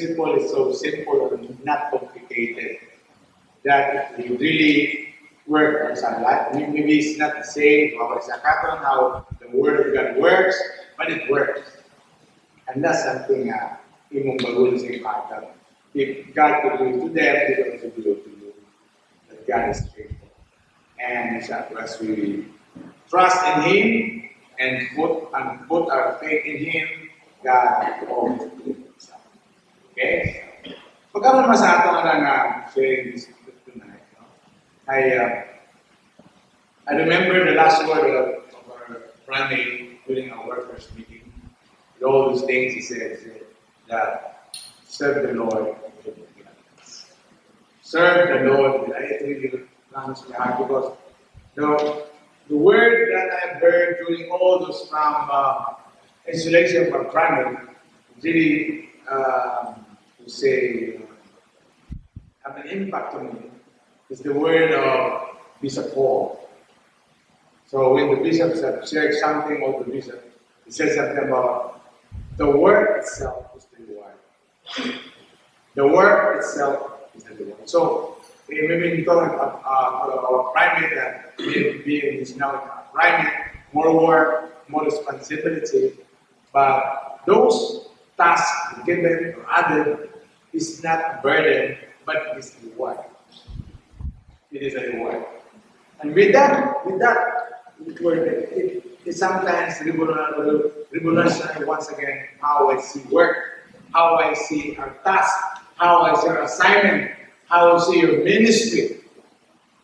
principle is so simple and not complicated that it really work as a life. Maybe it's not the same or it's pattern how the Word of God works, but it works. And that's something uh, imong baguhin sa pattern. If God could do it to them, He can do it to you. That God is faithful. And so as we trust in Him and put and put our faith in Him, God will. Okay? Pagka nga sharing this tonight, no? I uh, I remember the last word of, of our primate during our workers meeting. With all those things he said, that serve the Lord with. Serve the Lord. with- I really lands my heart because the the word that I've heard during all those from uh, installation from primate really um, to say have an impact on me is the word of Bishop Paul. So when the bishop said- shared something of the bishop, he said something about the word itself is the reward. The word itself is the reward. So eh, maybe we talk about uh, our primate that being, is now a primate, more work, more responsibility, but those tasks given or added is not burden, but it is reward. It is a reward. And with that, with that word, it, it sometimes revolutionize once again how I see work, how I see our task, how I see our assignment, how I see your ministry.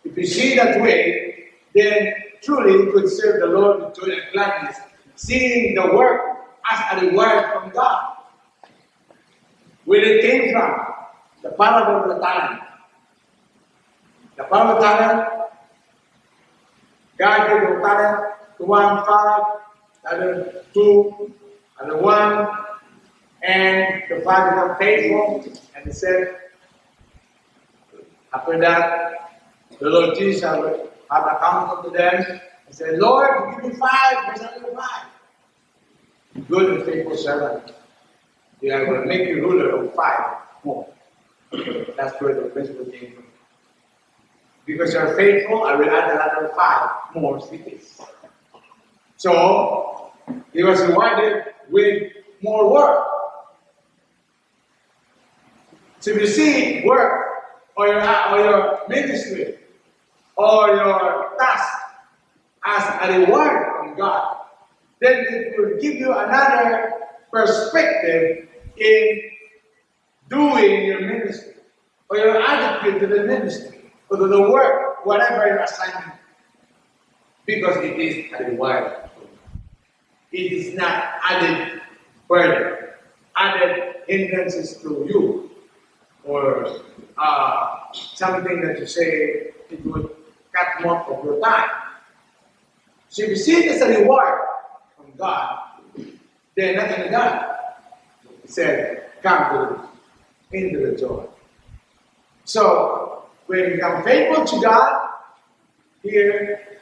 If you see that way, then truly you could serve the Lord with joy and gladness, seeing the work as a reward from God. Where it came from, the parable of the talent. The parable of the talent, God gave the talent to one five, the other two, other one, and the father became faithful, and he said, after that, the Lord Jesus had accounted to them and said, Lord, give me five, there's only five. Good and faithful servant. They are going to make you ruler of five more. That's where the principle came from. Because you're faithful, I will add another five more cities. So he was rewarded with more work. So if you see work or your, or your ministry or your task as a reward from God, then it will give you another perspective in doing your ministry or your attitude to the ministry or to the work, whatever your assignment. Because it is a reward. It is not added burden, added hindrances to you, or uh, something that you say it would cut more of your time. So if you see it as a reward from God, then nothing to God. He said, come to the, into the joy. So when you become faithful to God, here,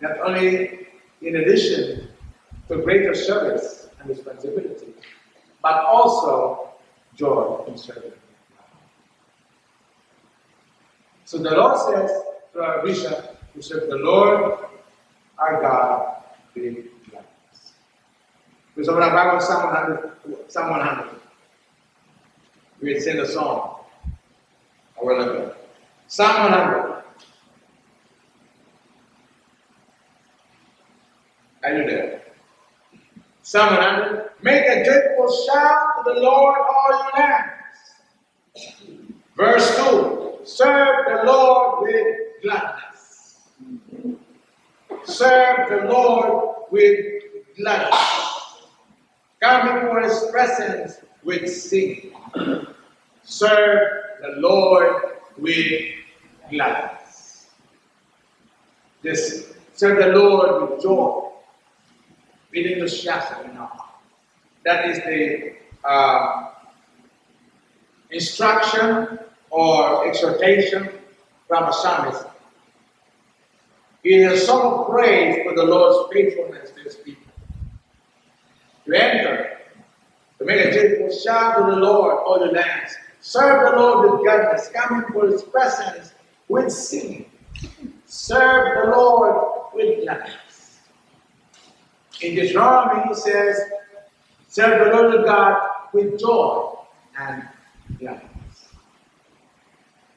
not only in addition to greater service and responsibility, but also joy in serving. So the Lord says to our bishop, to serve the Lord our God with. Gusto mo na bago Psalm 100, Psalm 100. We had sing a song a while ago. Psalm 100. Are you there? Psalm 100. Make a joyful shout to the Lord, all your lands. Verse 2. Serve the Lord with gladness. Serve the Lord with gladness. Come before his presence with singing. Serve the Lord with gladness. Just serve the Lord with joy, with enthusiasm in our heart. That is the uh, instruction or exhortation from a psalmist. It is a song of praise for the Lord's faithfulness to his people. To enter, to Make a joyful shout to the Lord, all the lands. Serve the Lord with gladness. Come for his presence with singing. Serve the Lord with gladness. In Deuteronomy, he says, Serve the Lord God with joy and gladness.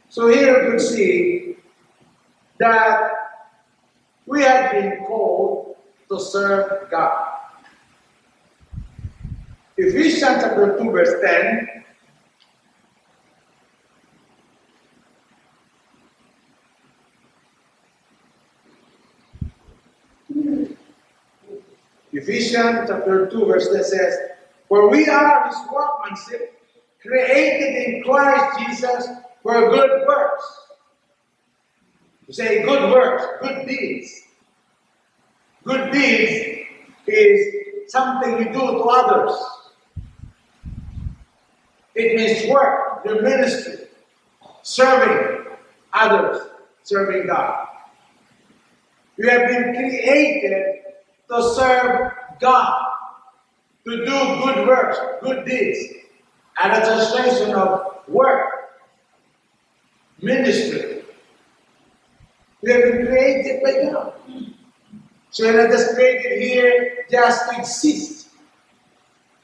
So here we could see that we have been called to serve God. Ephesians chapter 2, verse 10. Ephesians chapter 2, verse 10 says, For we are his workmanship, created in Christ Jesus for good works. You say good works, good deeds. Good deeds is something you do to others. It means work, your ministry, serving others, serving God. You have been created to serve God, to do good works, good deeds. And a translation of work, ministry. We have been created by God. So we're not just created here just to exist,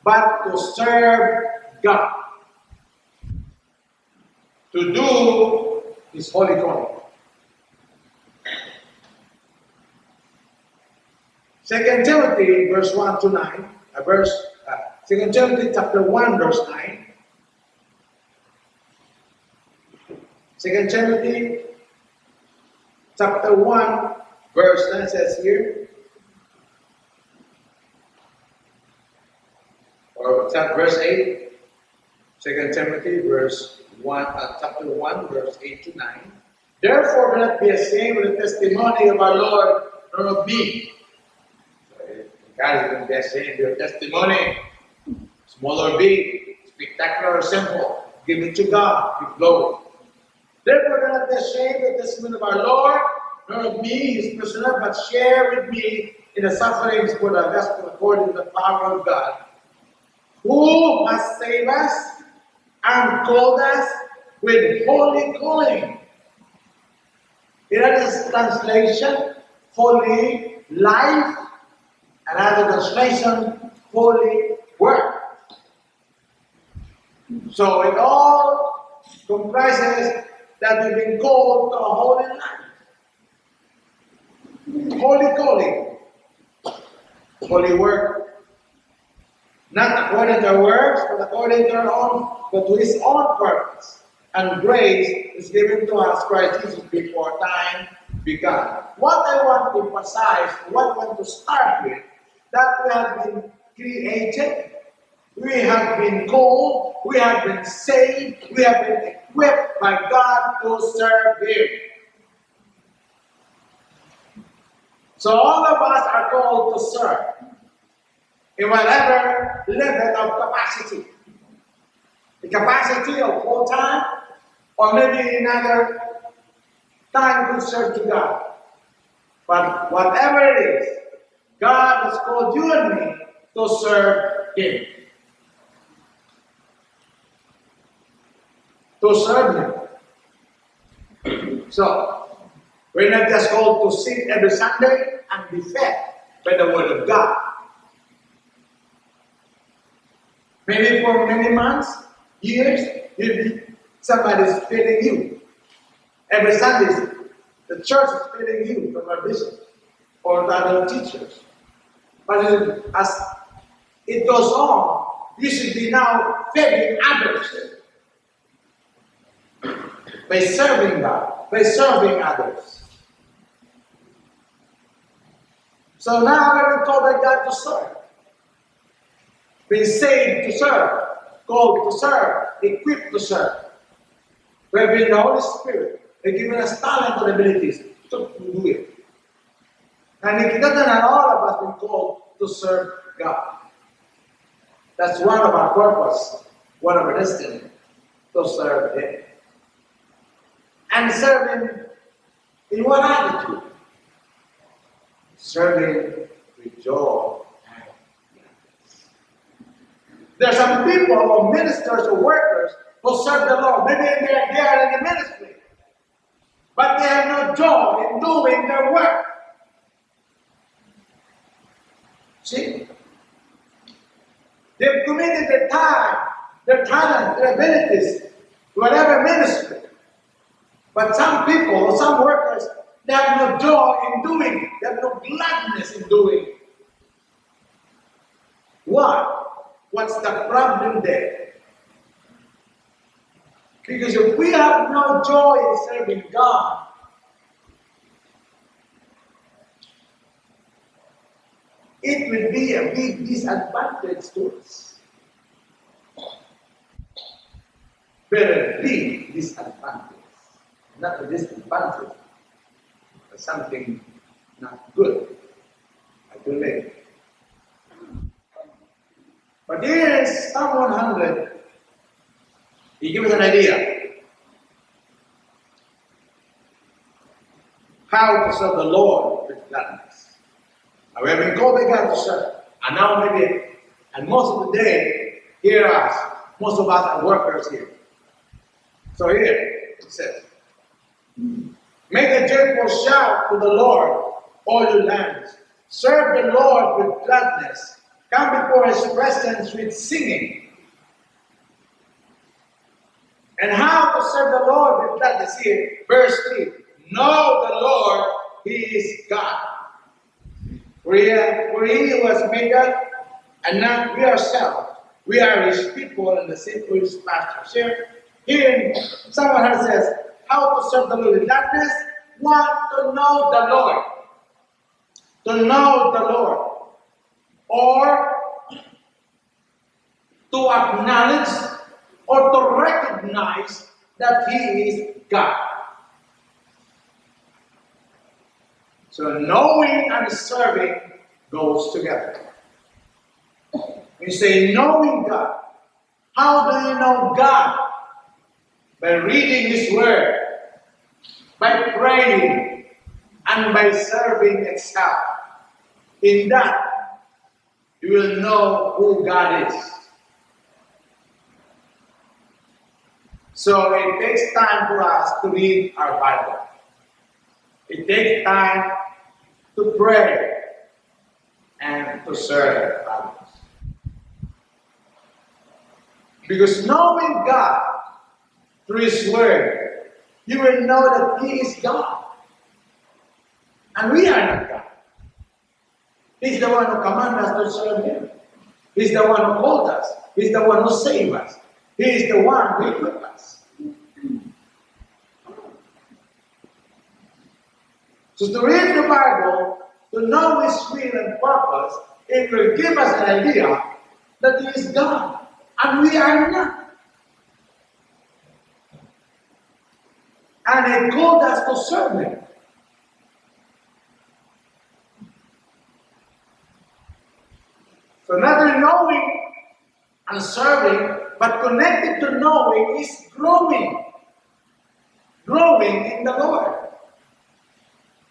but to serve God. To do His holy calling. Second Timothy, verse 1 to 9, uh, verse, uh, Second Timothy chapter 1, verse 9. Second Timothy chapter 1, verse 9 says here, or verse 8, Second Timothy, verse 1, uh, chapter 1, verse 8 to 9. Therefore, do not be ashamed of the testimony of our Lord, nor of me. God is going to be ashamed of your testimony, small or big, spectacular or simple. Give it to God, give glory. Therefore, do not be ashamed of the testimony of our Lord, nor of me, his prisoner, but share with me in the sufferings for the gospel according to the power of God, who has saved us and called us with holy calling. Here is translation, holy life, another translation, holy work. So it all comprises that we've been called to a holy life. Holy calling, holy work. Not according to our works, but according to our own, but to his own purpose. And grace is given to us, Christ Jesus, before time began. What I want to emphasize, what I want to start with, that we have been created, we have been called, we have been saved, we have been equipped by God to serve Him. So all of us are called to serve in whatever level of capacity. The capacity of full time, or maybe another time to serve to God. But whatever it is, God has called you and me to serve Him. To serve Him. So, we're not just called to sit every Sunday and be fed by the Word of God. Maybe for many months, years, maybe somebody's feeding you. Every Sunday, the church is feeding you from our bishop or the other teachers. But as it goes on, you should be now feeding others by serving God, by serving others. So now we've been called by God to serve. Been saved to serve, called to serve, equipped to serve. We have been the Holy Spirit. They've given us talent and abilities to do it. And nakikita na all of us been called to serve God. That's one of our purpose, one of our destiny, to serve Him. And serve Him in what attitude? Serving with joy There are some people or ministers or workers who serve the Lord. Maybe they are, they are in the ministry, but they have no joy in doing their work. See? They've committed their time, their talent, their abilities to whatever ministry. But some people, or some workers, they have no joy in doing, they have no gladness in doing. Why? What's the problem there? Because if we have no joy in serving God, it will be a big disadvantage to us. Very big disadvantage. Not a disadvantage, but something not good. I believe. But here is Psalm 100. He gives an idea how to serve the Lord with gladness. Now, we been called by God to serve. And now, maybe, and most of the day, hear us. Most of us are workers here. So, here it says, Make a joyful shout to the Lord, all your lands. Serve the Lord with gladness. Come before his presence with singing. And how to serve the Lord with gladness here. Verse 3. Know the Lord, he is God. For he, for he was made us, and not we ourselves. We are his people and the same for his pastors. Here, here someone has says, how to serve the Lord with gladness? Want to know the Lord. To know the Lord or to acknowledge or to recognize that He is God. So knowing and serving goes together. We say knowing God. How do you know God? By reading His Word, by praying, and by serving itself. In that, you will know who God is. So it takes time for us to read our Bible. It takes time to pray and to serve others. Because knowing God through His Word, you will know that He is God. And we are not God. He's the one who commanded us to serve Him. He's the one who called us. He's the one who saved us. He is the one who equipped us. So to read the Bible, to know His will and purpose, it will give us an idea that He is God, and we are not. And He called us to serve Him. So not only knowing and serving, but connected to knowing is growing. Growing in the Lord.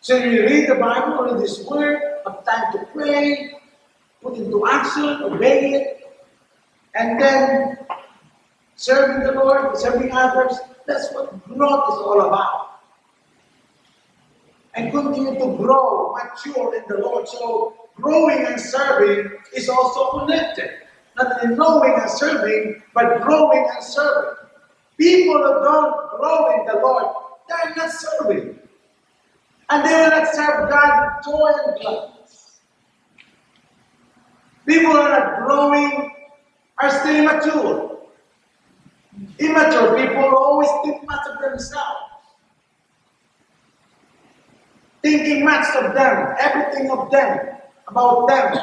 So you read the Bible, read this word, have time to pray, put into action, obey it, and then serving the Lord, serving others. That's what growth is all about. And continue to grow, mature in the Lord. So growing and serving is also connected. Not only knowing and serving, but growing and serving. People who don't grow in the Lord, they're not serving. And they will not serve God with joy and gladness. People who are not growing are still immature. Immature people always think much of themselves. Thinking much of them, everything of them, about them.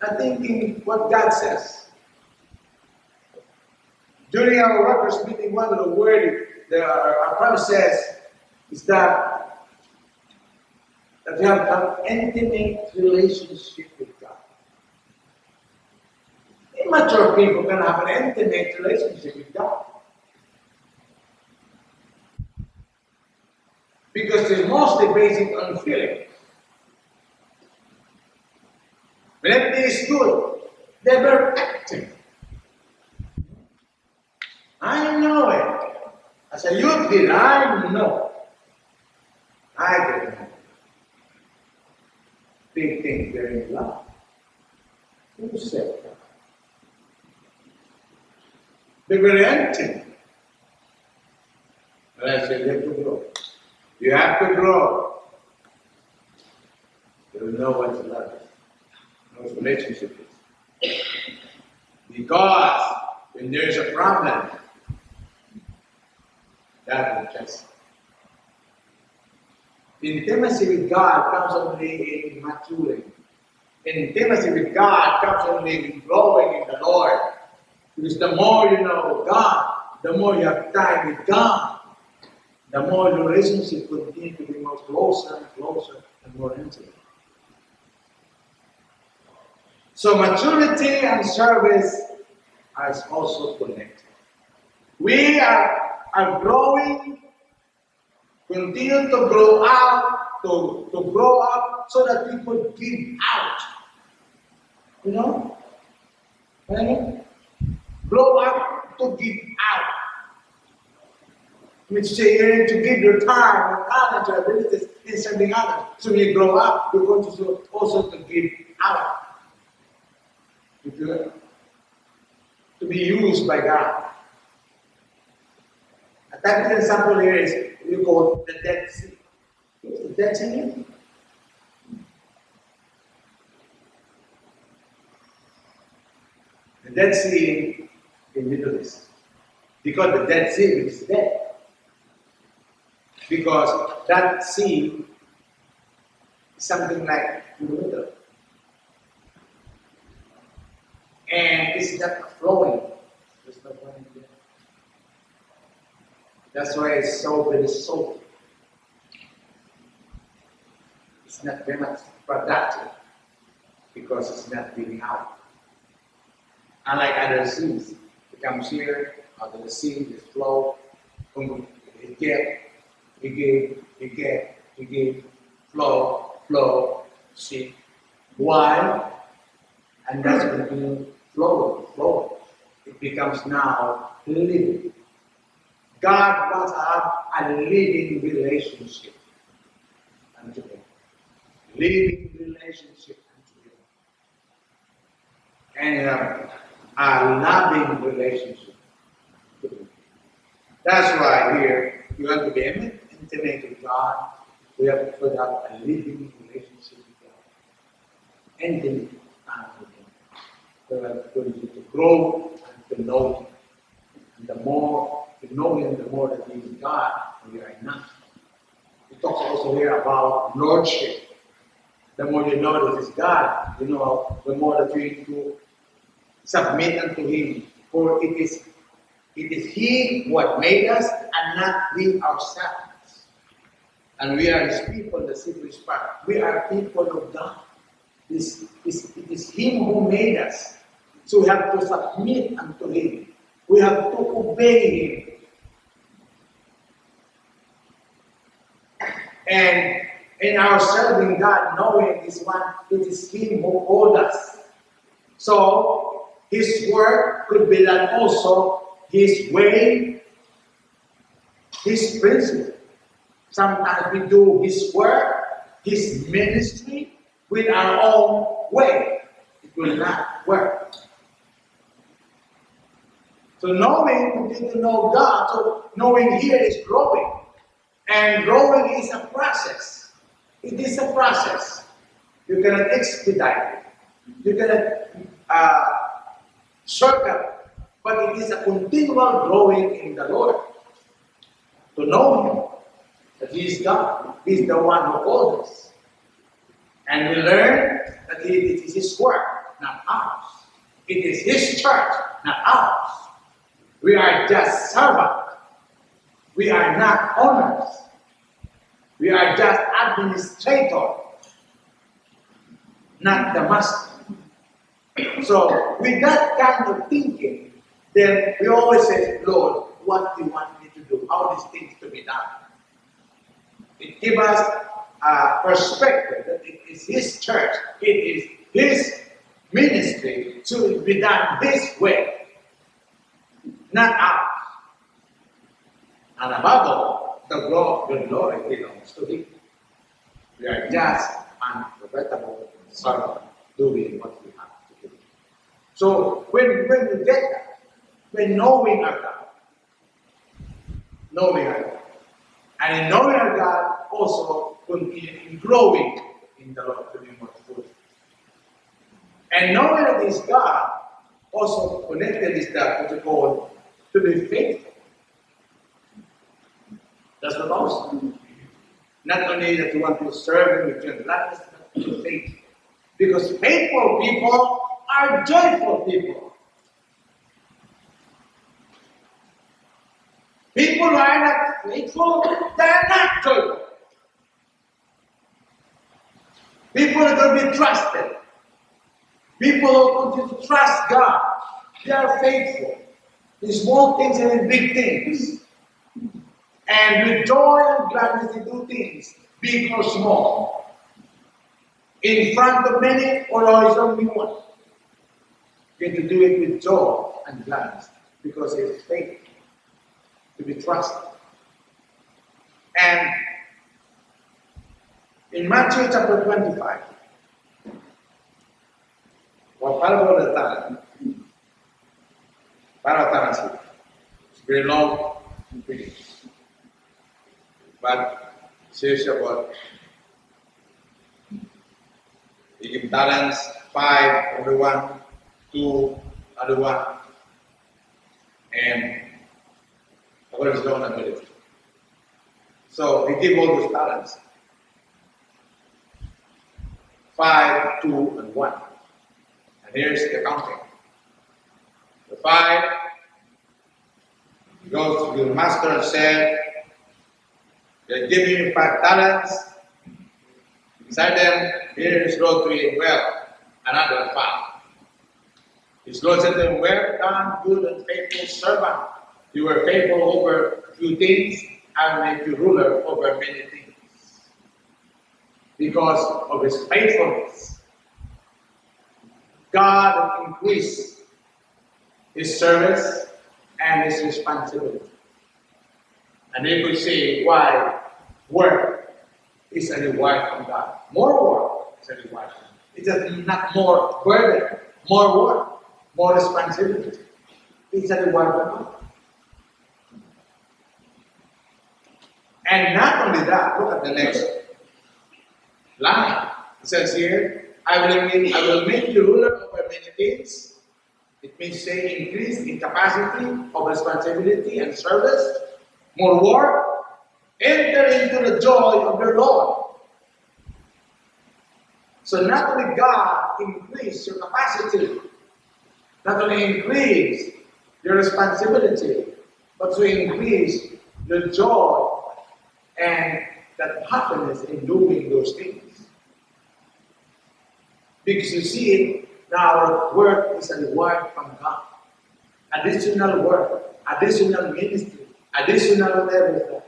Not thinking what God says. During our workers' meeting, one of the words that our prophet says is that that we have an intimate relationship with God. Immature people can have an intimate relationship with God. Because it's mostly based on feeling. When is good, They were acting. I know it. As a youth did, I know. I didn't know. Big things there in life. Who said that? They were empty. And I said, you have to grow. You will know what love is, what relationship is. Because when there's a problem, that will just. Intimacy with God comes only in maturing. Intimacy with God comes only in growing in the Lord. Because the more you know God, the more you have time with God, the more the relationship will continue to be more closer and closer and more intimate. So maturity and service are also connected. We are, are growing, continue to grow up, to, to grow up so that we could give out. You know? Right? Grow up to give out. Which you to give your time, your talent, your abilities in serving others. So when you grow up, you're going to also to give out. To be used by God. A typical example here is we call the Dead Sea. The Dead Sea? The Dead Sea in Middle East. Because the Dead Sea is dead. Because that sea is something like water. And it's not flowing. There's no point there. That's why it's so very salty. It's not very much productive because it's not giving out. Unlike other seas, it comes here, out of the sea, it flow, it get, get, it give, flow, flow, see. Why? And that's continue flow, flow. It becomes now living. God wants to have a living relationship unto Him. Living relationship unto Him. And uh, a loving relationship. That's why here you want to be intimate with God. We have to put up a living relationship with God. Intimate time with Him We have to grow and to know Him. And the more we know Him, the more that He is God and we are not. He talks also here about lordship. The more you know that He's God, you know, the more that you need to submit unto Him. For it is it is He who had made us and not we ourselves. And we are His people, the secret part. We are people of God. It is, it is Him who made us. So we have to submit unto Him. We have to obey Him. And in our serving God, knowing this one, it is Him who called us. So His work could be done also His way, His principle. Sometimes we do His work, His ministry with our own way. It will not work. So knowing, we need to know God. So knowing here is growing. And growing is a process. It is a process. You cannot expedite it. You cannot uh, shortcut But it is a continual growing in the Lord. To know Him. That He is God. He is the one who called us. And we learn that it is His work, not ours. It is His church, not ours. We are just servants. We are not owners. We are just administrators, not the master. So, with that kind of thinking, then we always say, Lord, what do you want me to do? How these things to be done? It gives us a perspective that it is His church, it is His ministry to be done this way, not ours. And above all, the glory, the glory belongs to Him. We are just unforgettable servant doing what we have to do. So when, when we get that, when knowing our God, knowing our God, and in knowing our God, also continue growing in the Lord to be more full. And knowing that this God also connected is that to call to be faithful. That's what also. Not only that you want to serve Him with gladness, but to be faithful. Because faithful people are joyful people. People who are not faithful, they are not joyful. People are going to be trusted. People who continue to trust God. They are faithful in small things and in big things. And with joy and gladness they do things, big or small. In front of many or always only one. Going to do it with joy and gladness because it's faithful to be trusted. And in Matthew chapter 25, what parable of the talent? Parable of talent. It's very long and pretty. But says about you give talents, five, other one, two, other one, and according to his own ability. So he gave all those talents. Five, two, and one. And here's the counting. The five goes to the master and said, They're giving me five talents. Beside them, here is doing well, another five. His Lord said to him, Well done, good and faithful servant. You were faithful over few things, I will make you ruler over many things. Because of his faithfulness, God increased his service and his responsibility. And they could say why work is a reward from God. More work is a reward from God. It is not more burden, more work, more responsibility. It's a reward from God. And not only that, look at the next line. It says here, I will make, I will make you ruler over many things. It means say increase in capacity of responsibility and service, more work, enter into the joy of your Lord. So not only God increase your capacity, not only increase your responsibility, but to increase your joy and that happiness in doing those things. Because you see, now work is a reward from God. Additional work, additional ministry, additional whatever,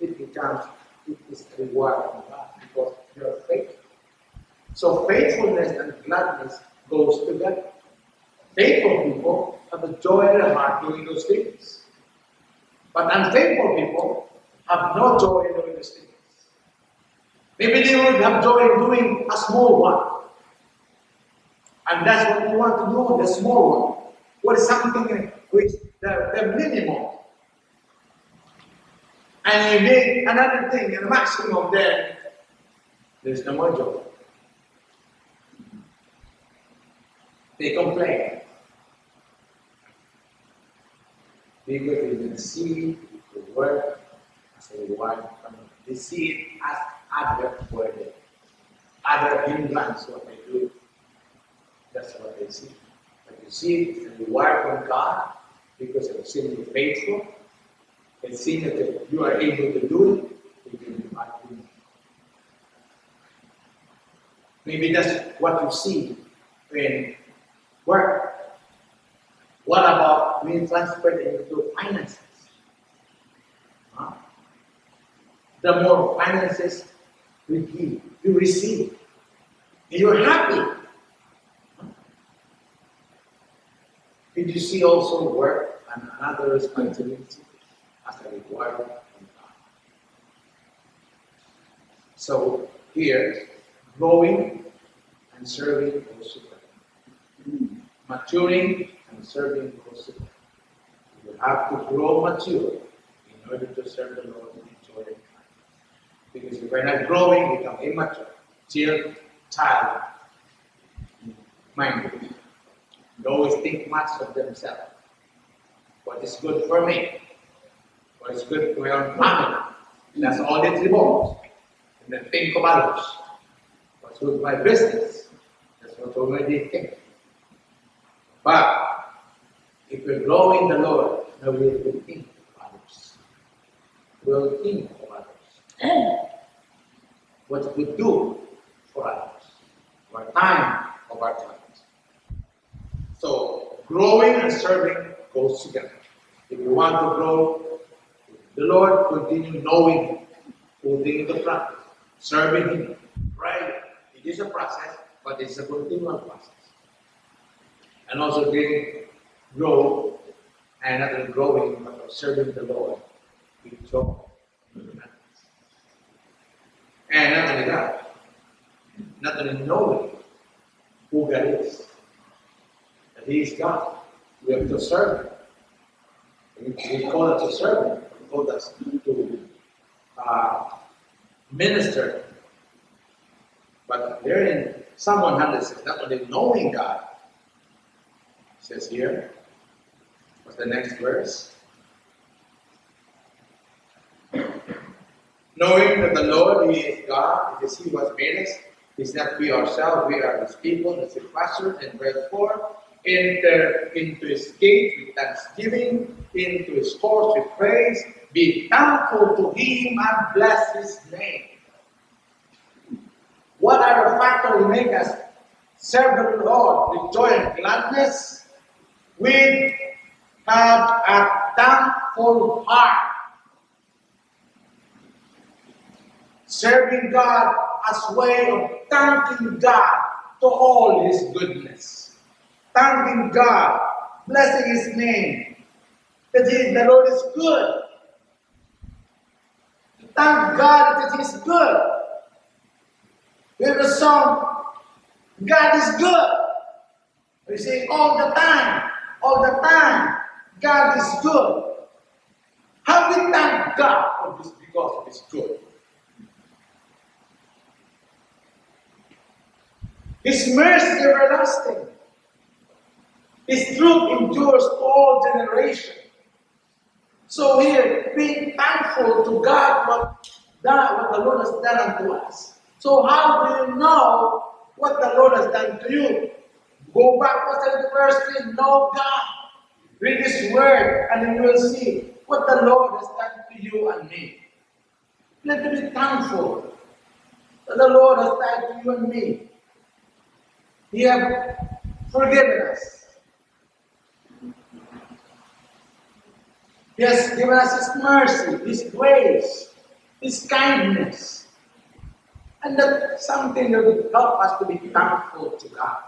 it becomes, it is a reward from God because you're faithful. So faithfulness and gladness goes together. Faithful people have a joy in their heart doing those things. But unfaithful people have no joy in doing those things. Maybe they would have joy in doing a small one. And that's what we want to do, the small one. What is something which the, the minimum. And you make another thing, and the maximum, then there's no more joy. They complain. Because they can see the work as a from They see it as other burden, other hindrance what they. That's what they see. But you see it as a reward from God because of seeing you faithful and seeing that you are able to do it, you can it. Maybe that's what you see in work. What about being transferred into finances? Huh? The more finances we give, you receive. And you're happy. Did you see also work and another responsibility as a reward God? So here, growing and serving goes together. Maturing and serving goes together. You have to grow mature in order to serve the Lord and enjoy it. Because if we're not growing, we become immature, still child minded. Always think much of themselves. What is good for me? What is good for own family? That's all they revolves. And then think of others. What's good for my business? That's what already think. But if we're growing the Lord, now we will think of others. We'll think of others. And what we do for others. Our time of our talent. So growing and serving goes together. If you want to grow, the Lord continue knowing Him, putting in the front, serving Him, praying. It is a process, but it's a continual process. And also being grow and not only growing, but serving the Lord with joy. And not only that, not only knowing who God is, that He is God. We have to serve Him. He called us to serve Him. He called us to uh, minister. But there in Psalm 100 says, not only knowing God, says here, what's the next verse? Knowing that the Lord, He is God, it is He who has made us, is not we ourselves, we are His people, His ambassadors, and verse 4, enter into His gate with thanksgiving, into His courts with praise, be thankful to Him and bless His name. What are the factors that make us serve the Lord with joy and gladness? We have a thankful heart. Serving God as way of thanking God to all His goodness. Thanking God, blessing His name. That he, the Lord is good. Thank God that it is good. We have a song, God is good. We say all the time, all the time, God is good. How we thank God for this because it is good. His mercy everlasting. His truth endures all generations. So here, being thankful to God what, that, what the Lord has done unto us. So how do you know what the Lord has done to you? Go back to the verse 3, know God. Read His Word, and then you will see what the Lord has done to you and me. Let us be thankful that the Lord has done to you and me. He has forgiven us. He has given us His mercy, His grace, His kindness. And that's something that will help us to be thankful to God.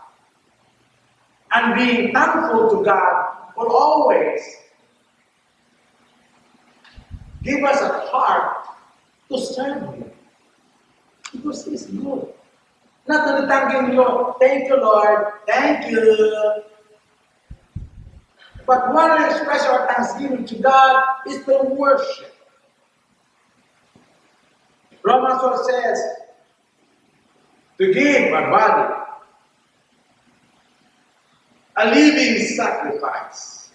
And being thankful to God will always give us a heart to serve Him. Because He's good. Not only thanking you, thank you, Lord, thank you. But one expression of thanksgiving to God is to worship. Romans 4 says, to give my body a living sacrifice.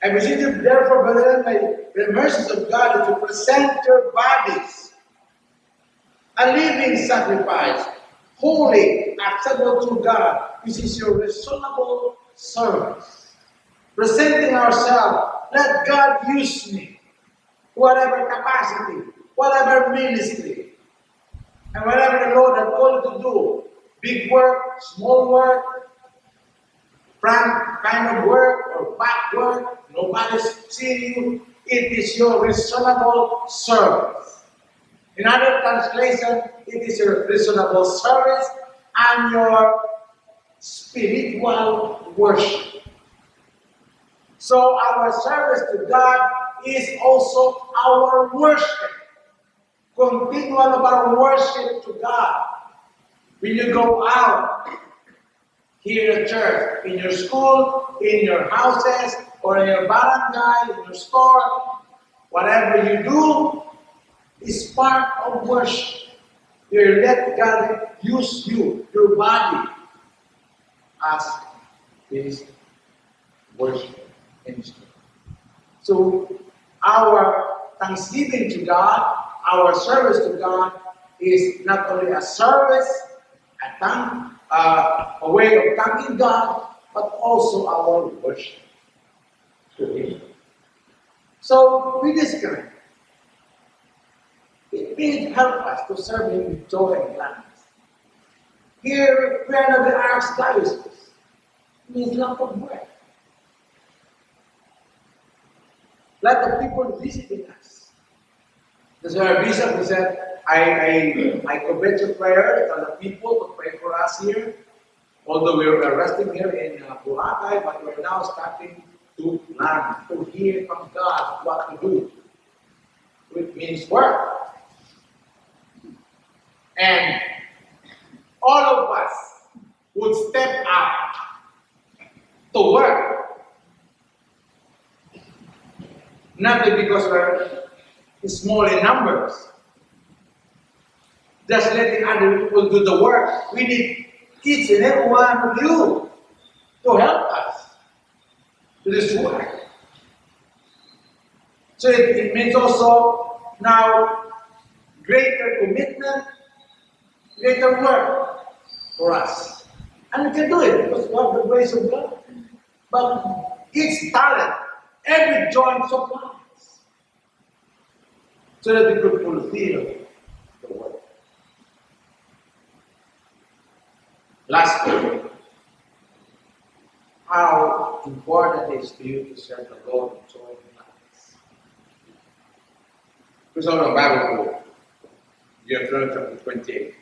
I beseech you, therefore, brethren, the mercies of God, to present your bodies a living sacrifice, holy, acceptable to God. This is your reasonable service. Presenting ourselves, let God use me, whatever capacity, whatever ministry, and whatever the Lord has called to do, big work, small work, front kind of work or back work, nobody's seeing you. It is your reasonable service. In other translation, it is your reasonable service and your spiritual worship. So our service to God is also our worship. Continual of our worship to God. When you go out here at church, in your school, in your houses, or in your barangay, in your store, whatever you do is part of worship. You let God use you, your body, as His worship instrument. So our thanksgiving to God, our service to God, is not only a service, a thank, uh, a way of thanking God, but also our worship to Him. So we discover may help us to serve Him with joy and gladness. Here, are not the archdiocese. Means lack of work. Let the people visiting us. That's why our bishop he said, I, I, I commit your prayers to the people to pray for us here. Although we are resting here in uh, but we're now starting to learn, to hear from God what to do. It means work. And all of us would step up to work. Not because we're small in numbers. Just letting other people do the work. We need each and every one of you to help us to this work. So it, it means also now greater commitment, greater work for us. And we can do it because we have the grace of God. But each talent, every joint supplies. So that we could fulfill the work. Lastly, how important it is for you to serve the Lord in joy and. Please hold on Bible book. Deuteronomy chapter 28.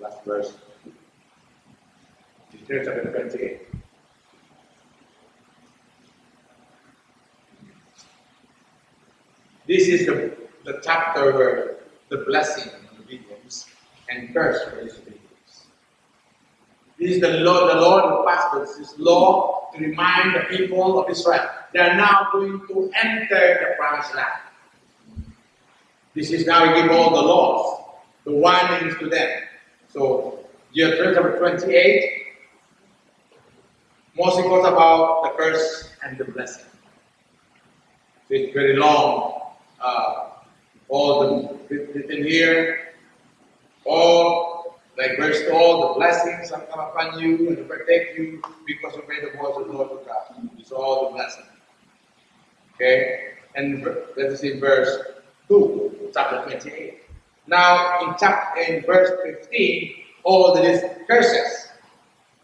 Last verse. Deuteronomy chapter 28. This is the, the chapter where the blessing begins and curse begins. This is the law, the Lord of pastors, this law to remind the people of Israel. They are now going to enter the promised land. This is now we give all the laws, the warnings to them. So chapter 28 mostly talks about the curse and the blessing. So it's very long. Uh, all the written here, all like verse all the blessings have come upon you and protect you because you obey the voice of the Lord your God. It's all the blessing. Okay? And let us see verse 2, chapter 28. Now in chapter in verse 15, all these curses.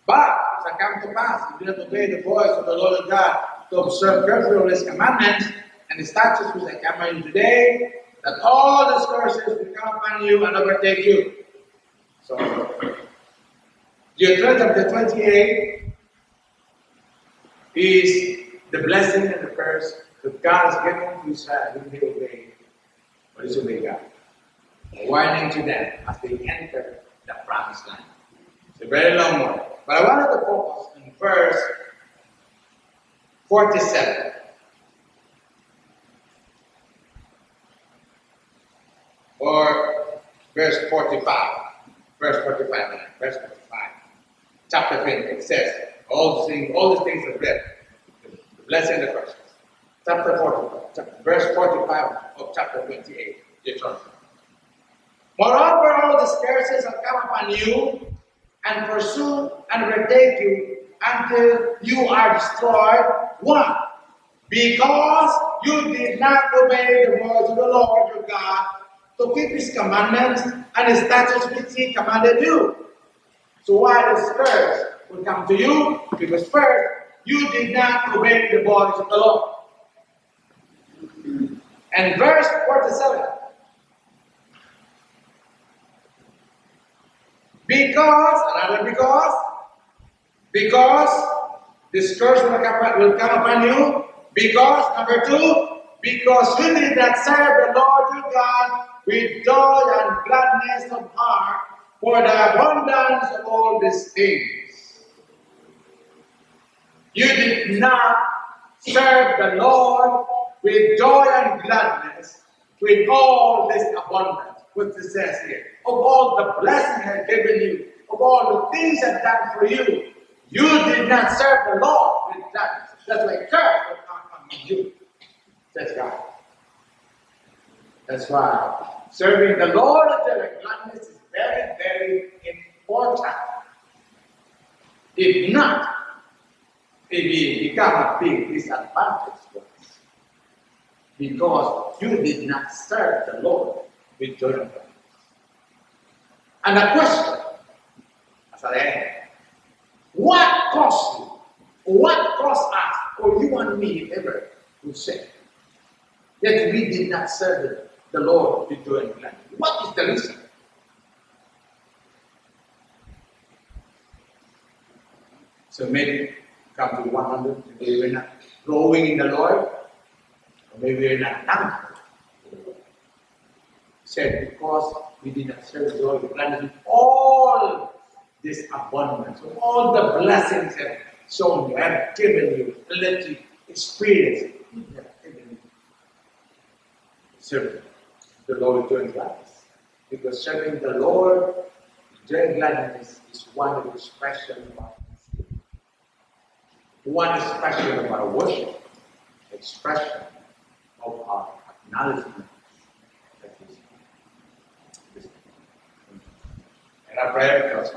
But it shall come to pass, if you do not obey the voice of the Lord God to observe carefully all his commandments and the statutes which I command you today, that all these curses will come upon you and overtake you. So, Deuteronomy chapter 28 is the blessing and the curse that God has given to Israel when they obey or disobey God. Warning to them as they enter the promised land. It's a very long one. But I wanted to focus on verse 47. Or verse 45. Verse 45. Verse 45. Chapter 20. It says, all things, all these things are read. The blessing the curses. Chapter 45. Chapter, verse 45 of chapter 28. Deuteronomy. Moreover, all these curses have come upon you and pursue and overtake you until you are destroyed. One, because you did not obey the words of the Lord your God to keep his commandments and his statutes which he commanded you. So why this curse will come to you? Because first, you did not obey the voice of the Lord. And verse 47. Because, another because, because this curse will come, will come upon you. Because, number two, because you did not serve the Lord your God with joy and gladness of heart for the abundance of all these things. You did not serve the Lord with joy and gladness with all this abundance. What it says here. Of all the blessing I have given you, of all the things I've done for you, you did not serve the Lord with gladness. That's why curse will come on you. Says God. That's why serving the Lord with and gladness is very, very important. If not, it will become a big disadvantage to us. Because you did not serve the Lord with joy and the question as I end. What cost you? What cost us, or you and me ever, to say that we did not serve the Lord joy and gladness? What is the reason? So maybe come to 100, maybe we're not growing in the Lord, or maybe we're not thankful. Said because we did not serve the Lord with gladness all this abundance, all the blessings have shown you, have given you, let you experience. You. Serve the Lord and gladness. Because serving the Lord and gladness is one expression one expression of our worship, expression of our acknowledgement and pray prayer becomes.